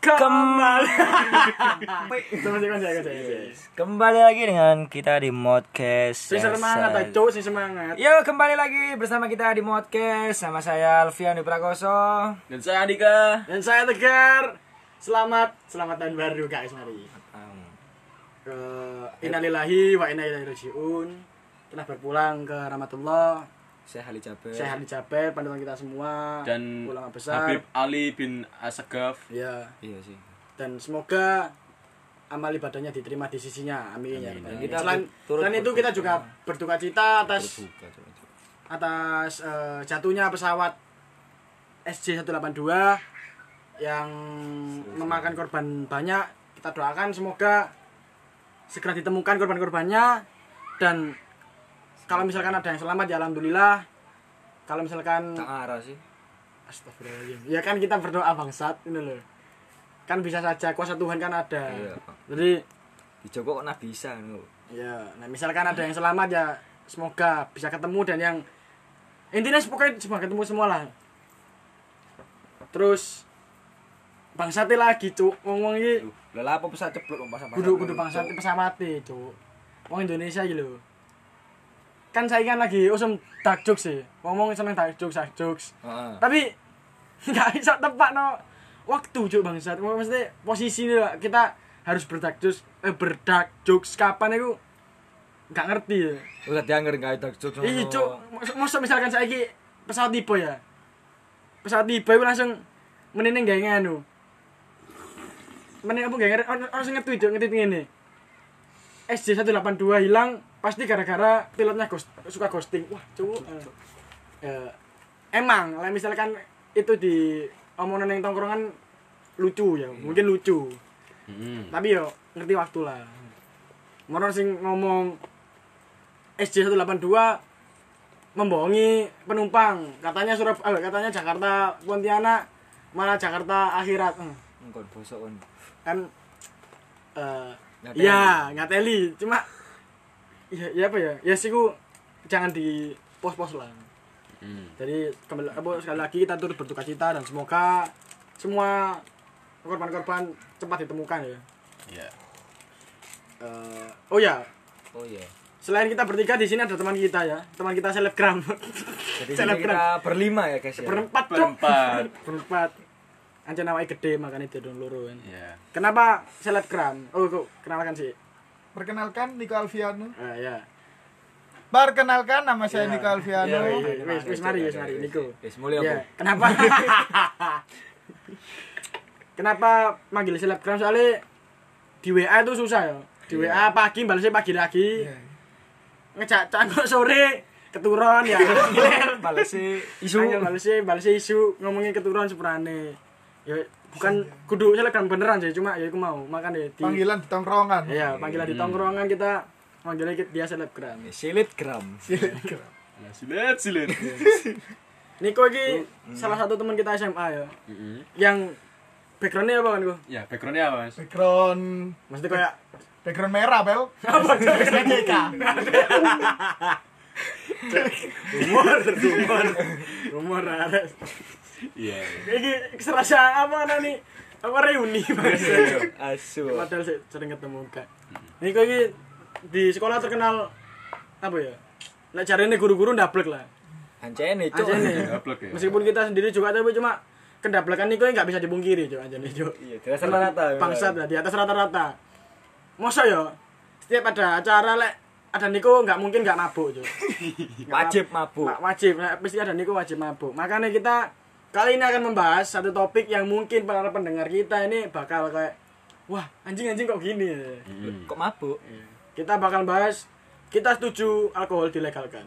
Kembali saya Kembali lagi dengan kita di Modcast Sing semangat cuk, sing semangat. Yo kembali lagi bersama kita di Modcast Sama saya Alfian di Prakoso Dan saya Andika. Dan saya Tegar. Selamat selamat tahun baru guys mari. Ke innalillahi wa inna ilaihi rajiun. Telah berpulang ke rahmatullah. Saya Hali Jaber Saya Hadi Jaber, panutan kita semua. Dan ulama besar. Habib Ali bin Asagaf. Ya, Iya sih dan semoga amal ibadahnya diterima di sisinya. Amin, ya Amin. Dan kita. Selain, turut selain itu kita juga berduka cita atas atas eh, jatuhnya pesawat SJ182 yang memakan korban banyak. Kita doakan semoga segera ditemukan korban-korbannya dan kalau misalkan ada yang selamat ya alhamdulillah. Kalau misalkan Tak arah sih astagfirullahaladzim. Ya kan kita berdoa bangsat ini loh. Kan bisa saja kuasa Tuhan kan ada. Iya Jadi Di Joko kok nah bisa no. ya nah misalkan ada yang selamat ya semoga bisa ketemu dan yang intinya pokoknya semoga ketemu semua lah terus bangsate lagi cuk ngomong ini Lah lah apa pesawat ceplok pas kudu kudu bangsate pesawat cuk wong Indonesia gitu loh kan saya kan lagi usum dark jokes sih ngomong seneng dark jokes dark jokes Heeh. tapi nggak bisa tepat no waktu cuk bangsat maksudnya posisi ini lah, kita harus berdark jokes eh berdark jokes kapan itu nggak ngerti ya Udah diangger enggak ada jokes Iya, cuk. Masa- Masa misalkan saya pesawat tipe ya. Pesawat tipe itu langsung meneneng gak nganu. Meneng apa gak ngerti? Sing ngetweet, ngetweet ngene. SJ182 hilang pasti gara-gara pilotnya ghost, suka ghosting. Wah, cuk. Eh, eh, emang, lah misalkan itu di omongan yang tongkrongan lucu ya, mungkin lucu. Hmm. Tapi yo ngerti waktu lah. Moron sing ngomong SJ182 membohongi penumpang. Katanya Surab eh, katanya Jakarta Pontianak malah Jakarta akhirat. Hmm, Engkau bosok kan Kan eh Ngateli. iya, ngateli. Cuma ya, ya apa ya? Ya sih ku jangan di pos-pos lah. Hmm. Jadi kembali apa, sekali lagi kita turut berduka cita dan semoga semua korban-korban cepat ditemukan ya. Ya. Eh, oh ya, Oh iya selain kita bertiga di sini ada teman kita ya, teman kita selebgram. Jadi selebgram. kita berlima ya guys ya Berempat. Berempat. Berempat. Anjir awake gede makanya dia dong loro kan. Ya. Kenapa selebgram? Oh, kok kenalkan sih. Perkenalkan Niko Alfiano. Ah ya. Perkenalkan nama saya Ya. Niko Alfiano. Iya, Wis, wis, wis mari, wis mari Niko. Wis mulai Ya, apa? kenapa? kenapa manggil selebgram soalnya di WA itu susah ya. Di WA pagi balasnya pagi lagi. Iya. Ngecak cangkok sore keturun ya. Balas sih isu balasnya balasnya isu ngomongin keturun seperane. Ya bukan kudu selebgram beneran sih, cuma ya aku mau makan deh di Panggilan di tongkrongan. Iya, panggilan di tongkrongan kita manggilnya kita- dia selebgram. Silitgram Ya, silet, silet. Niko ini salah satu teman kita SMA ya, Hmm. yang backgroundnya apa kan kok? Ya, backgroundnya apa, Mas? Background Maksudnya kayak background merah, Bel. apa estetika? Rumor, rumor, rumor. Iya. Ini serasa apa nih? Apa reuni mas? Asu Padahal saya sering ketemu kan. Niko ini di sekolah terkenal apa ya? Nah caranya guru-guru ndablek lah. Ancene cuk Aja nih. Ya. Meskipun kita sendiri juga tapi cuma kendablakan Niko ini nggak bisa dipungkiri cuy aja nih cuy. Iya di atas rata Bangsat lah di atas rata-rata. Masa ya setiap ada acara lek ada Niko nggak mungkin nggak mabuk cuy. Wajib mab- mabuk ma- wajib, pasti ada Niko wajib mabuk. Makanya kita kali ini akan membahas satu topik yang mungkin para pendengar kita ini bakal kayak wah anjing-anjing kok gini. Hmm. Kok mabuk? Kita bakal bahas kita setuju alkohol dilegalkan.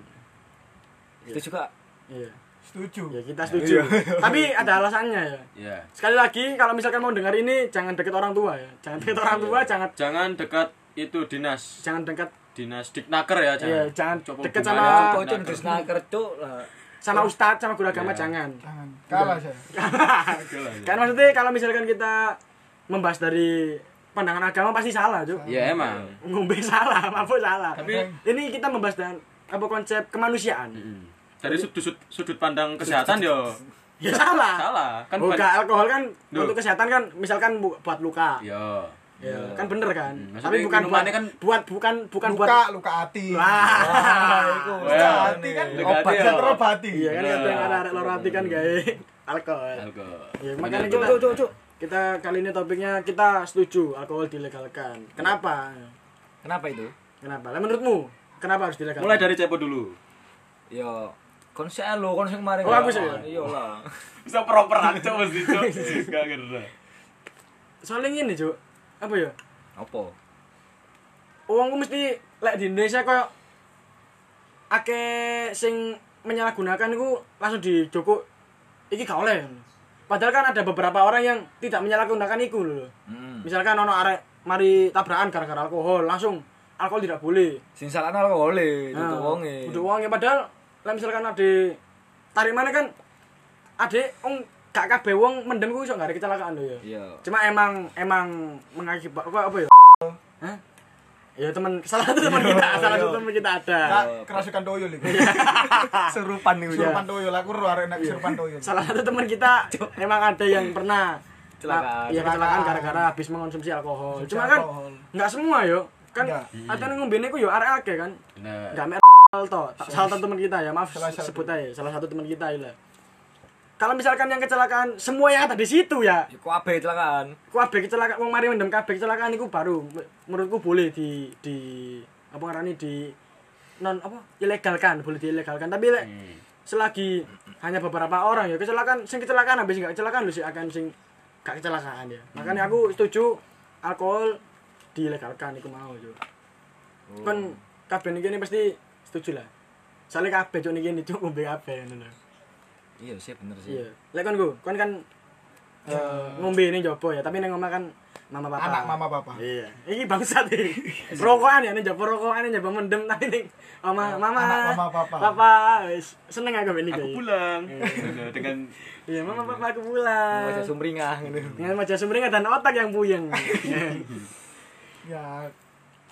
Itu juga Iya. Setuju. Ya kita setuju. Tapi ada alasannya ya. Ya. Sekali lagi kalau misalkan mau dengar ini jangan deket orang tua ya. Jangan deket orang tua, jangan Jangan dekat itu dinas jangan dekat dinas diknaker ya, jangan. Iya, jangan deket sama- Kok diknaker. cun snaker cuk lah sama ustadz sama guru agama Iya. jangan. Jangan kalah saya. kan maksudnya kalau misalkan kita membahas dari pandangan agama pasti salah, Cuk. Ya emang. Ngombe salah, mabuk salah. Tapi- ini kita membahas dan apa konsep kemanusiaan. Mm. Dari sudut sudut pandang kesehatan yo Ya salah. Salah. Kan oh, bukan- alkohol kan Loh. untuk kesehatan kan misalkan bu- buat luka. Iya. Ya, kan bener kan. Hmm, Tapi maksudnya bukan buat, kan- buat bukan bukan buat luka luka hati Wah. Wah. luka hati kan Luka hati obat ya. bisa terobati Iya kan Bener. kadang ada arek loro hati kan gawe alkohol. Alkohol. Ya, makanya kita Cuk, cuk, cuk. kita kali ini topiknya kita setuju alkohol dilegalkan. Kenapa? Kenapa itu? Kenapa? Lah menurutmu kenapa harus dilegalkan? Mulai dari cepo dulu. Ya konsen lo, konsen kemarin. Oh, aku sih. Iya lah. Bisa proper aja mesti Cuk. Enggak ngerti. Soalnya ini, Cuk. Apa ya? Apa? Uangku mesti lek di Indonesia koyo akeh sing menyalahgunakan iku langsung dijoko iki gak oleh. Padahal kan ada beberapa orang yang tidak menyalahgunakan iku lho. Hmm. Misalkan ono arek mari tabrakan gara-gara alkohol, langsung alkohol tidak boleh. Sing salah alkohol e, itu Nah, wonge. Kudu wonge padahal lek misalkan ada tarik mana kan ada gak kabeh wong mendem ku iso gak ada kecelakaan lho ya. Iya. Cuma emang emang mengakibat apa, apa ya? Hah? Ya teman salah satu teman kita, salah satu teman kita ada. Kak, kerasukan toyo lho Serupan nih kesurupan toyo lah aku ro arek nek kesurupan toyo Salah satu teman kita emang ada yang pernah Kecelakaan. Iya kecelakaan gara-gara habis mengonsumsi alkohol. Cuma kan nggak semua yo. Kan Nggak. ada yang ngombene ku yo arek akeh kan. Enggak mer to. Salah satu teman kita ya, maaf Salah satu. sebut aja, salah satu teman kita ya. Kalau misalkan yang kecelakaan semua yang ada di situ ya, Iku abe kecelakaan. kabeh kecelakaan wong mari mendem kabeh kecelakaan itu baru menurutku boleh di di apa ngarani di non apa ilegalkan, boleh diilegalkan. Tapi Hmm. selagi hanya beberapa orang ya kecelakaan sing kecelakaan habis nggak kecelakaan lu sih akan sing gak kecelakaan ya. Makanya aku setuju alkohol diilegalkan iku mau yo. Kan kabeh niki ini pasti setuju lah. Soalnya kabeh cuk niki ini cuk ngombe kabeh ngono. Iya sih bener sih. Iya. Lek kon ku, kon kan eh, ngombe ini jopo ya, tapi omah kan mama papa. anak mama papa Iya. Iki bangsat iki. Rokokan ya ning jopo rokokan ning jopo mendem tapi ning mama mama. Anak mama papa. Papa wis seneng aku ini Aku pulang. Dengan Iya, mama papa aku pulang. Wajah sumringah gitu. Dengan wajah sumringah dan otak yang puyeng. ya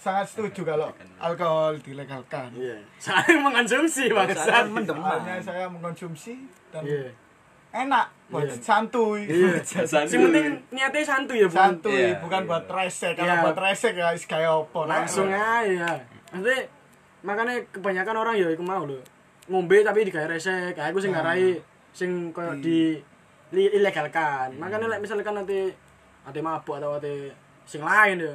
sangat setuju kalau alkohol dilegalkan Iya. Saya mengonsumsi Saya mendem. soalnya saya mengkonsumsi dan Iya. enak buat Iya. santuy Iya. Santuy. Sing penting niatnya santuy ya, Bu. santuy Iya, bukan iya. buat resek kalau Iya. buat resek ya is kayak opo langsung aja ya. Nanti makanya kebanyakan orang ya iku mau lho. Ngombe tapi digawe resek. Kayak aku sing Nah. ngarai sing koyo di li, ilegalkan. Makanya lek misalkan nanti ada mabuk atau ada sing lain ya.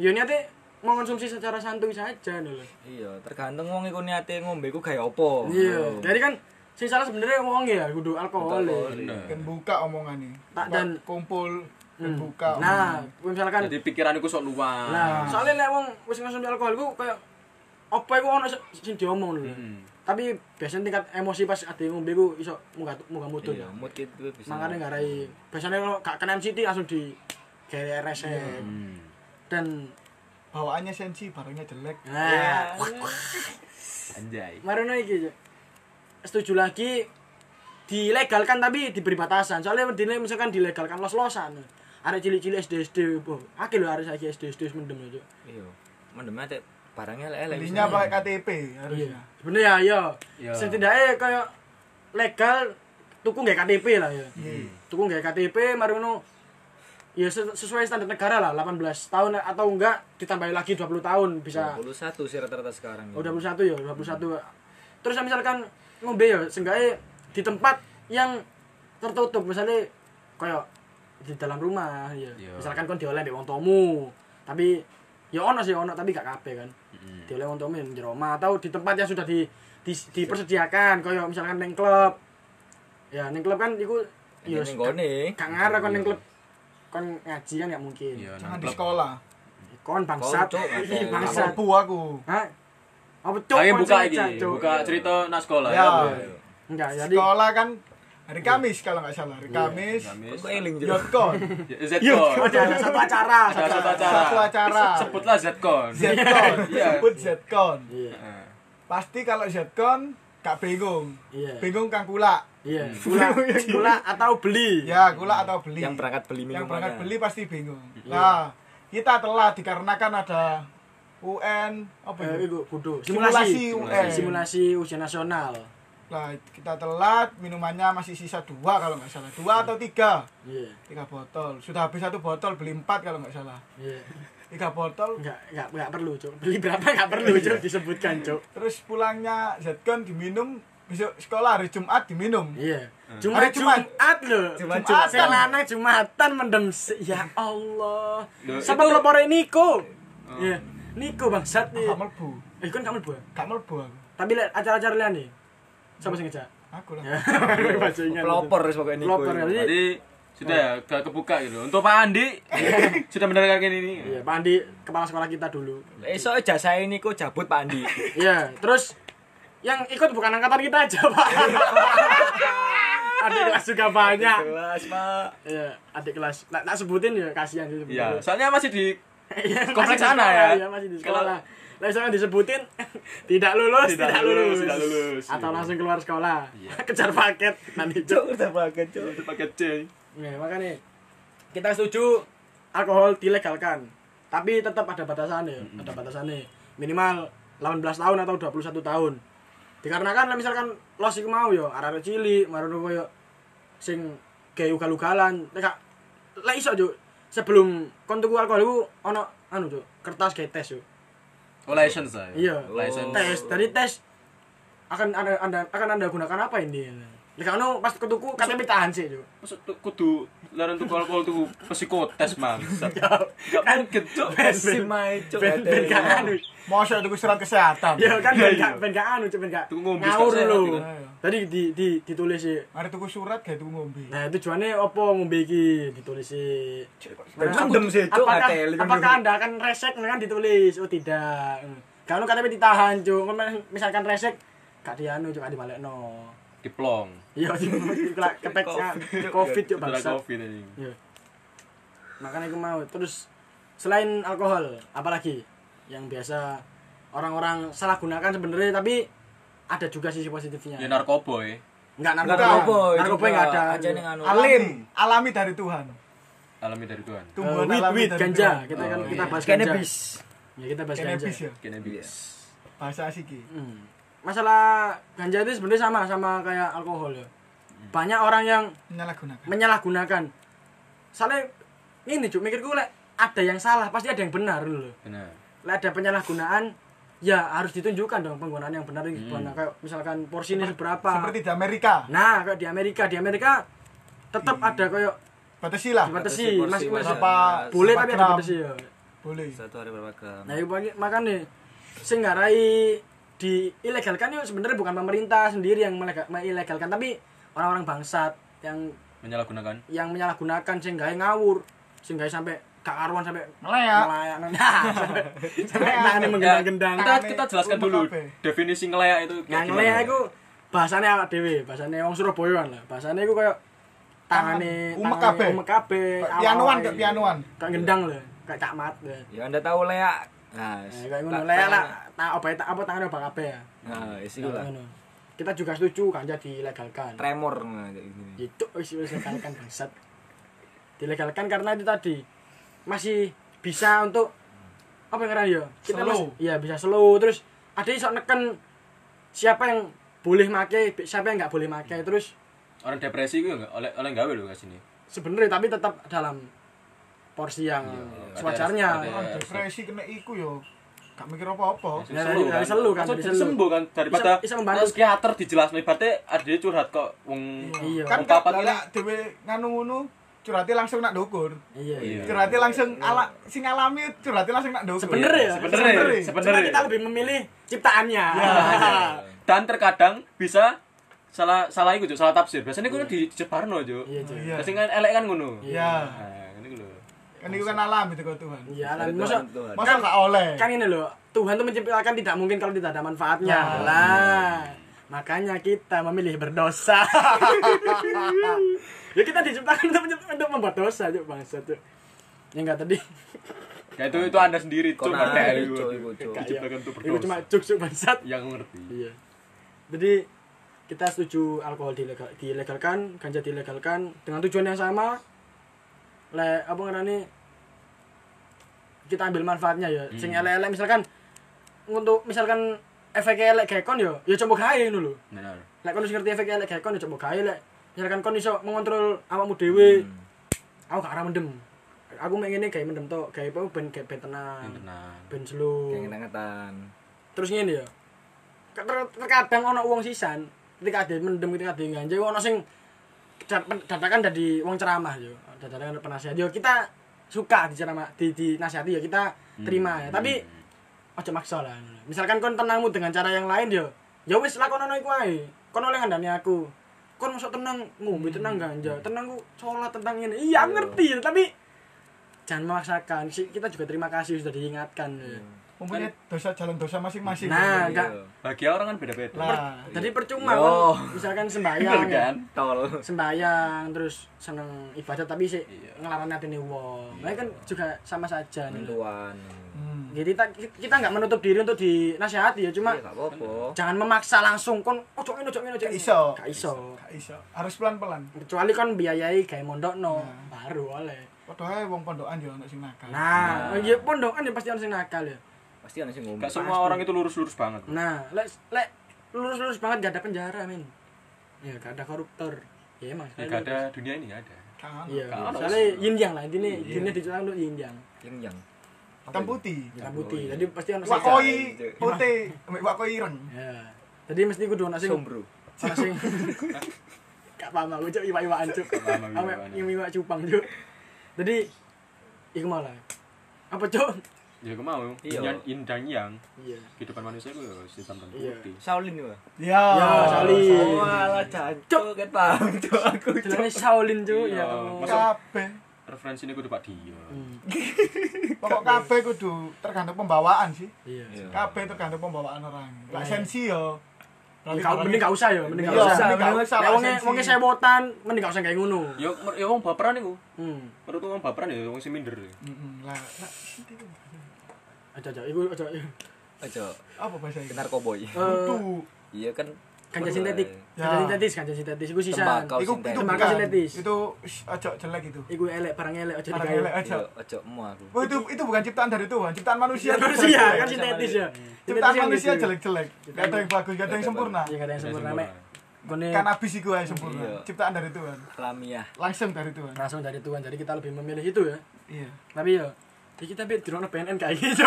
Ya niatnya mengonsumsi secara santuy saja lho. Iya, tergantung wong iku niate ngombe iku gawe apa. Iya. Jadi kan sing salah sebenarnya wong ya kudu alkohol. Kan buka omongannya Tak dan- kumpul Hmm. buka Nah, misalkan Jadi pikiranku sok luas. Nah, soalnya lek wong wis ngonsumsi alkohol iku kayak apa iku ono sing diomong lho. Hmm. Tapi biasanya tingkat emosi pas ade ngombe iku iso munggah munggah mudun. Iya, mood gitu bisa. Makanya nggak rai. Biasanya kalau gak kena MCT langsung di resek. Hmm. Dan bawaannya sensi barangnya jelek nah, Anjay. Marono iki. Cuk. Setuju lagi dilegalkan tapi diberi batasan. Soalnya dine misalkan dilegalkan los-losan. Arek cilik-cilik SD SD, boh. Akeh lho arek saiki SD SD mendem Cuk. Iya. Mendem ate barangnya elek. belinya pakai KTP harusnya Sebenarnya ya, iya. Iya. Setidaknya kayak legal tuku nggak KTP lah ya. Iya. Tuku nggak KTP mari ngono ya ses- sesuai standar negara lah 18 tahun atau enggak ditambahin lagi 20 tahun bisa. 21 sih rata-rata sekarang. oh 21 ya 21 terus misalkan ngombe ya seenggaknya di tempat yang tertutup misalnya kayak di dalam rumah ya. Iya. misalkan kon diolah mbek wong tuamu tapi ya ono sih ono tapi gak kabeh kan. Hmm. diolah wong tuamu yang jero omah atau di tempat yang sudah di, di dipersediakan kayak misalkan neng klub. Ya neng klub kan iku ya gak ngarep kon neng klub kon ngaji kan gak mungkin. Iya, jangan di sekolah. Kon bangsat. Ngaji. bangsat. mampu aku. Hah? apa cuk Ayo buka Cuk. buka cerita nak sekolah. Ya. enggak jadi sekolah kan hari Kamis kalau nggak salah hari Kamis. Kamis. Kok eling Cuk? Yotkon. Zcon. ada satu acara Ada satu acara. satu acara. Sebutlah Zcon. Zcon Iya. sebut Zcon iya. Nah, pasti kalau Zcon gak bingung. Iya. Bingung kang kula iya gula gula atau beli ya kula atau beli Yang berangkat beli yang berangkat beli pasti bingung Iya. nah kita telah dikarenakan ada UN apa eh itu kudu Simulasi simulasi UN. simulasi ujian nasional Lah kita telat, minumannya masih sisa dua kalau nggak salah. Dua atau tiga. Iya. Tiga botol. Sudah habis satu botol, beli empat kalau nggak salah. Iya. Tiga botol. Enggak enggak enggak perlu, Cuk. Beli berapa enggak perlu, Cuk, disebutkan, Cuk. Terus pulangnya Zkon diminum. Besok sekolah hari Jumat diminum. Iya. Hari Jumat Jumat. Jumat lho. Jumat, Jumat. Jumatan. lanang Jumatan mendem ya Allah. Loh, Sama itu- pelopore Niko. Iya. Niko bangsat nih. Gak melbu. Eh kan kamu buat. Gak melbu aku. Tapi lek acara-acara lian nih. Sama sing ngejak. Aku lah. Ya. Pelopor wis pokoknya Niko. Pelopor ya. Jadi Jadi sudah ya gak kebuka gitu. Untuk Pak Andi sudah mendengarkan ini. Iya, Pak Andi kepala sekolah kita dulu. Esok jasa ini kok jabut Pak Andi. Iya, terus yang ikut bukan angkatan kita aja, Pak. adik kelas juga banyak. Kelas, Pak. Iya, adik kelas. Nah, tak sebutin ya kasihan sih sebutin. Iya, soalnya masih di Iya, Kompleks sana ya? Iya, masih di sekolah. Lah misalnya disebutin tidak lulus, Tidak tidak, lulus, lulus, tidak lulus. Atau Iya. langsung keluar sekolah. Iya. Kejar paket nanti, Cuk. udah banget, Cuk. pakai C. Ya, makanya kita setuju alkohol dilegalkan. Tapi tetap ada batasannya, ada batasannya. Minimal 18 tahun atau 21 tahun. Dikarenakan lah misalkan los iku mau yo arek cilik, marono koyo sing kayak ugal-ugalan. Nek lek iso Juk, sebelum kon tuku alkohol iku ono anu Juk, kertas kayak tes Juk. Oh, license saya. Iya, License. tes. Dari tes akan ada anda akan anda gunakan apa ini? Nek ono pas ketuku KTP tahan sih tuh kudu larang tuh alkohol tuh psikotes mang. Gak mungkin cok. Si Mai, Cuk. Ben ben gak anu. Masa itu surat kesehatan. Ya kan Iya, ben iya. gak ben gak anu, ben gak Tuku ngombe ngawur lho. Tadi di di ditulis sih. Mari tuku surat kayak tuku ngombe. Nah, tujuannya opo ngombe iki ditulis sih. Mendem sih, Cuk, Apakah, kan. Anda akan resek kan ditulis? Oh tidak. Kalau KTP ditahan, Cuk. Misalkan resek gak dianu, Cuk, gak dibalekno. Diplong. Iya, di kepek Covid Setelah bangsa. covid ini. Iya. Makanya aku mau. Terus selain alkohol, apalagi yang biasa orang-orang salah gunakan sebenarnya tapi ada juga sisi positifnya. Ya narkoboy. Enggak Enggak narkoba. narkoba, Narkoba enggak ada. Aja anu. Alami, alami dari Tuhan. Alami dari Tuhan. Eh, Tumbuhan weed, alami weed, dari ganja. Tuhan. Kita kan Oh, kita iya. bahas ganja. Cannabis. Ya, kita bahas ganja. Cannabis ya. Cannabis. Bahasa asiki. Hmm. Masalah ganja itu sebenarnya sama sama kayak alkohol ya. Banyak orang yang Menyalahgunakan. menyalahgunakan. Soalnya ini cuk mikirku lek ada yang salah pasti ada yang benar dulu. Benar. Lek ada penyalahgunaan ya harus ditunjukkan dong penggunaan yang benar Hmm. gimana kayak misalkan porsi ini seberapa. Seperti di Amerika. Nah, kayak di Amerika, di Amerika tetap ada kayak Batasi lah. dibatasi, porsi mas, mas, masyarakat. Berapa boleh tapi ada batasi ya. Boleh. Satu hari berapa gram? Nah, itu bagi- makanya sing ngarai di ilegalkan itu sebenarnya bukan pemerintah sendiri yang melega- mengilegalkan tapi orang-orang bangsat yang Menyalahgunakan. yang menyalahgunakan sing gawe ngawur, sing gawe sampai gak karuan sampai Ngeleak. melayak nah, sampai sampai tangannya menggendang-gendang. Kita kita jelaskan dulu definisi ngeleyak itu Nah, kayak ngeleak gimana. iku bahasane awak dhewe, bahasane wong Surabaya lah. Bahasane iku koyo tangane Umek kabeh. umek kabeh. Pianuan kayak pianuan. Kayak gendang lho, kayak cakmat. Ya Anda tahu leak. Nah, Nah, kayak ngono leak lah, tak obat tak apa tangane obat kabeh ya. Nah, isi Kayak lah. ngono. Kita juga setuju ganja dilegalkan. Tremor nah, gini. Itu wis wis legalkan bangsat. Dilegalkan karena itu tadi masih bisa untuk apa yang ya? Kita Slow. masih- Iya, bisa slow terus ada iso neken siapa yang boleh make, siapa yang nggak boleh make terus Orang depresi itu enggak oleh oleh gawe lho ke sini. sebenarnya tapi tetap dalam porsi yang Iya, sewajarnya. ada- Orang depresi kena iku yo. Gak mikir apa-apa. Ya, dari- dari selu kan, dari selu. sembuh kan daripada Bisa- bisa membantu. psikiater dijelasno ibaratnya ada curhat kok wong Iya. Kan kan ini. dhewe nganu ngono, curhati langsung nak dukur. Iya. Iya. Curhati langsung ala sing alami curhati langsung nak dukur. Sebenarnya ya. Cuma sebenarnya. kita lebih memilih ciptaannya. Dan terkadang bisa salah salah iku salah tafsir. Biasanya kudu dijebarno, Cuk. Iya, Cuk. Iya. Sing elek kan ngono. Iya. Nah, ngene iku lho. Kan itu kan alami itu kok Tuhan. Iya, Dari masa. Masa gak oleh? kan ini loh Tuhan tuh menciptakan tidak mungkin kalau tidak ada manfaatnya Nah. lah makanya kita memilih berdosa ya kita diciptakan untuk, untuk membuat dosa tuh bangsa tuh ya enggak tadi Ya itu itu Anda sendiri, Cuk. Nggak iku, Cuk. Diciptakan untuk itu cuma berdosa. cuk cuk bangsat Yang ngerti. iya jadi kita setuju alkohol dilegal, dilegalkan ganja dilegalkan dengan tujuan yang sama le apa ngarani kita ambil manfaatnya ya sing elek-elek misalkan untuk misalkan efeknya elek kayak kon yo, ya coba gawe ngono lho. Bener. Lek kon ngerti efeknya elek kayak kon ya coba gawe lek misalkan kon iso mengontrol awakmu dhewe. Aku gak arah mendem. Aku mek ngene gawe mendem tok, gawe apa ben gawe ben tenang. Ben slow. Kayak ngengetan. Terus ngene ya. Ter- ter- Terkadang ana wong sisan ketika ada mendem ketika ada ganja ana sing dadakan dari wong ceramah yo. Dadakan penasihat yo kita suka diceramah di di nasihati ya kita terima ya. Tapi ojo maksa lah. Misalkan kon tenangmu dengan cara yang lain yo. Ya wis lakonono iku ae. Kon oleh ngandani aku. Kon masuk tenang, ngombe tenang ganja. Tenang ku sholat tentang ini. Iya, aku ngerti, tapi jangan memaksakan. Kita juga terima kasih sudah diingatkan. ya. Mempunyai dosa jalan dosa masing-masing. Nah, Iya. enggak Bahagia orang kan beda-beda. Lah, Jadi percuma Yo. kon misalkan sembahyang ya. kan? Tol. Sembahyang terus seneng ibadah tapi sih Iya. ngelarang atine wong. Nah kan juga sama saja nih. Mentuan. hmm. Jadi kita kita nggak menutup diri untuk dinasihati ya, cuma Iya, apa-apa. jangan memaksa langsung kon ojo ngene ojo ngene ojo Gak ngene. iso. Gak iso. Gak iso. Harus pelan-pelan. Kecuali kon biayai gawe mondokno, Nah. baru oleh. Padahal wong pondokan yo ono sing nakal. Nah, Nah. iya pondokan ya pasti ono sing nakal ya. Pasti sing ngomong. Gak semua orang itu lurus-lurus banget. Nah, lek lek lurus-lurus banget gak ada penjara, men. Ya, gak ada koruptor. Ya emang Ya gak ada dunia ini ada. Iya, Gak ada. soalnya yin yang lah, intinya Iya. dunia dicelang untuk yin yang. Yang yang. Hitam putih. Hitam putih. Jadi pasti ono sing Wakoi putih, wakoi ireng. Ya. Jadi mesti kudu ono sing Sombro. ono sing Gak paham aku cuk iwak-iwakan cuk. iwak-iwakan. iwak cupang cuk. Jadi iku malah. Apa cuk? Ya aku mau. Iya. Yin, dan yang. Iya. Kehidupan manusia itu ya hitam dan Iya. putih. Shaolin ya. Ya. Ya, Sali. Oh, alah jancuk paham cuk aku. Jelane Shaolin cuk Iya, ya. Kabeh. Referensi ini kudu Pak Dio. Hmm, Pokok kabeh kudu tergantung pembawaan sih. Iya. Iya. Kabeh tergantung pembawaan orang. Iya. sensi yo. Kau mending gak usah ya, mending gak usah. mending gak usah. Sensi. wonge sebotan, mending gak usah kayak ngono. Ya ya wong baperan iku. Hmm. Menurut wong baperan ya wong sing minder. Lah, lah, Aja aja iku aja. Aja apa bahasa ini? kenar koboi. Eh, Kudu. Iya kan. ganja sintetik. Ya. Ganja sintetis, ganja sintetis iku sisa. Tembakau Iku sintetis. itu Tembakau sintetis. Itu ojo jelek itu. Iku elek, barang elek aja Barang elek aja. Iya, aja emu aku. Oh itu itu bukan ciptaan dari Tuhan, ciptaan manusia. Manusia kan sintetis ya. Ciptaan kan manusia gitu. jelek-jelek. Gak ada yang bagus, gak ada yang sempurna. Iya, gak ada yang sempurna mek. Gone Kan abis iku aja sempurna. Iya. Ciptaan dari Tuhan. Alamiah. Langsung dari Tuhan. langsung dari Tuhan. Jadi kita lebih memilih itu ya. Iya. Tapi ya Ya kita bi drone PNN kayak gitu.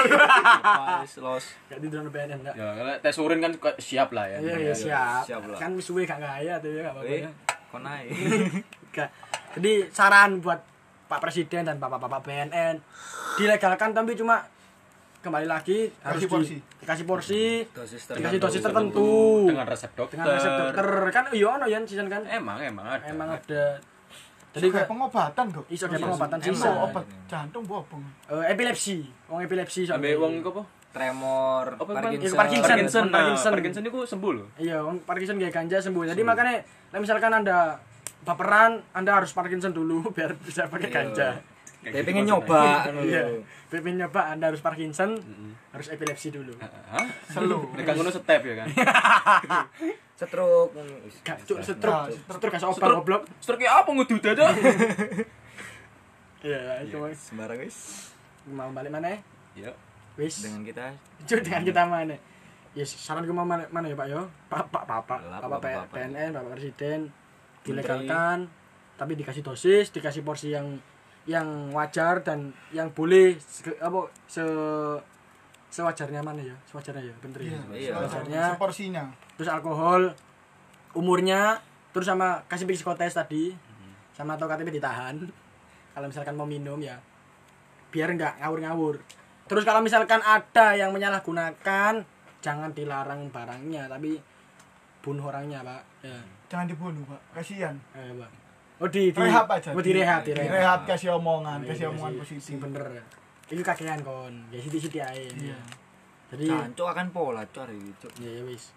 Wis los. Gak di drone PNN enggak. Ya kalau tes urin kan siap lah ya. Iya, iya siap. Siap lah. Kan wis suwe gak kaya tuh ya gak apa-apa. Ya. kok naik? Jadi saran buat Pak Presiden dan Bapak-bapak BNN dilegalkan tapi cuma kembali lagi harus Kasih di- porsi. dikasih porsi Dosis dikasih tertentu. dosis tertentu dengan resep dokter. dengan resep dokter kan iya ono ya season kan Emang emang ada. emang ada Jadi kayak kayak pengobatan kok. iso kayak Iya, pengobatan sisa Oh, obat jantung bopong. Eh, epilepsi wong epilepsi soalnya. Wong iku apa? Tremor, Apa Parkinson. Parkinson. Parkinson. Parkinson. Nah, Parkinson. Parkinson itu sembuh loh. Iya, wong Parkinson kayak ganja sembuh. Jadi makanya nah misalkan Anda baperan, Anda harus Parkinson dulu biar bisa pakai Iya. ganja. Dia pengen nyoba Iya. lho. Pengen nyoba Anda harus Parkinson, harus epilepsi dulu. Hah? Selu. Nek kan ngono step ya kan. Setruk. Gak cuk setruk, Nah, setruk kasih obat Setruk. goblok. Stroke apa ngudu dada? Iya, itu Mas. Sembarang wis. mau balik mana? Ya. Wis. Dengan kita Cuk dengan kita mana? Yes, saran gue mau mana, mana ya Pak yo? Pak Pak Bapak, Lah, Bapak. PNN, Bapak Presiden dilegalkan, tapi dikasih dosis, dikasih porsi yang yang wajar dan yang boleh se- apa se sewajarnya mana ya? Sewajarnya ya, bener ya. Iya. Iya. Sewajarnya. Seporsinya. Terus alkohol, umurnya, terus sama kasih psikotes tadi, sama atau KTP ditahan. Kalau misalkan mau minum ya, biar nggak ngawur-ngawur. Terus kalau misalkan ada yang menyalahgunakan, jangan dilarang barangnya, tapi bunuh orangnya pak. Ya, Jangan dibunuh, Pak. Kasihan. eh, pak. Oh di, di Rehab aja. Oh direhab, direhab. Direhab kasih omongan, Iya, kasih omongan positif. Bener. Itu kakean kon, ya siti-siti ae. Iya. Jadi, Cancuk akan pola cor iki cuk. ya ya wis.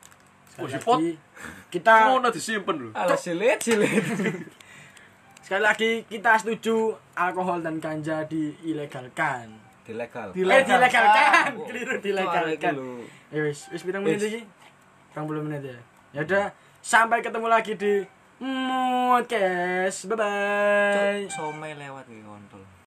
Oh, Sekali lagi, kita Ngono disimpen lho. Alah silit silit. Sekali lagi kita setuju alkohol dan ganja diilegalkan. Dilegal. Eh dilegalkan, Oh, keliru dilegalkan. Ya wis, wis pirang menit iki? 20 menit ya. Ya udah, sampai ketemu lagi di podcast. Bye bye. Cuk, Somai lewat iki kontol.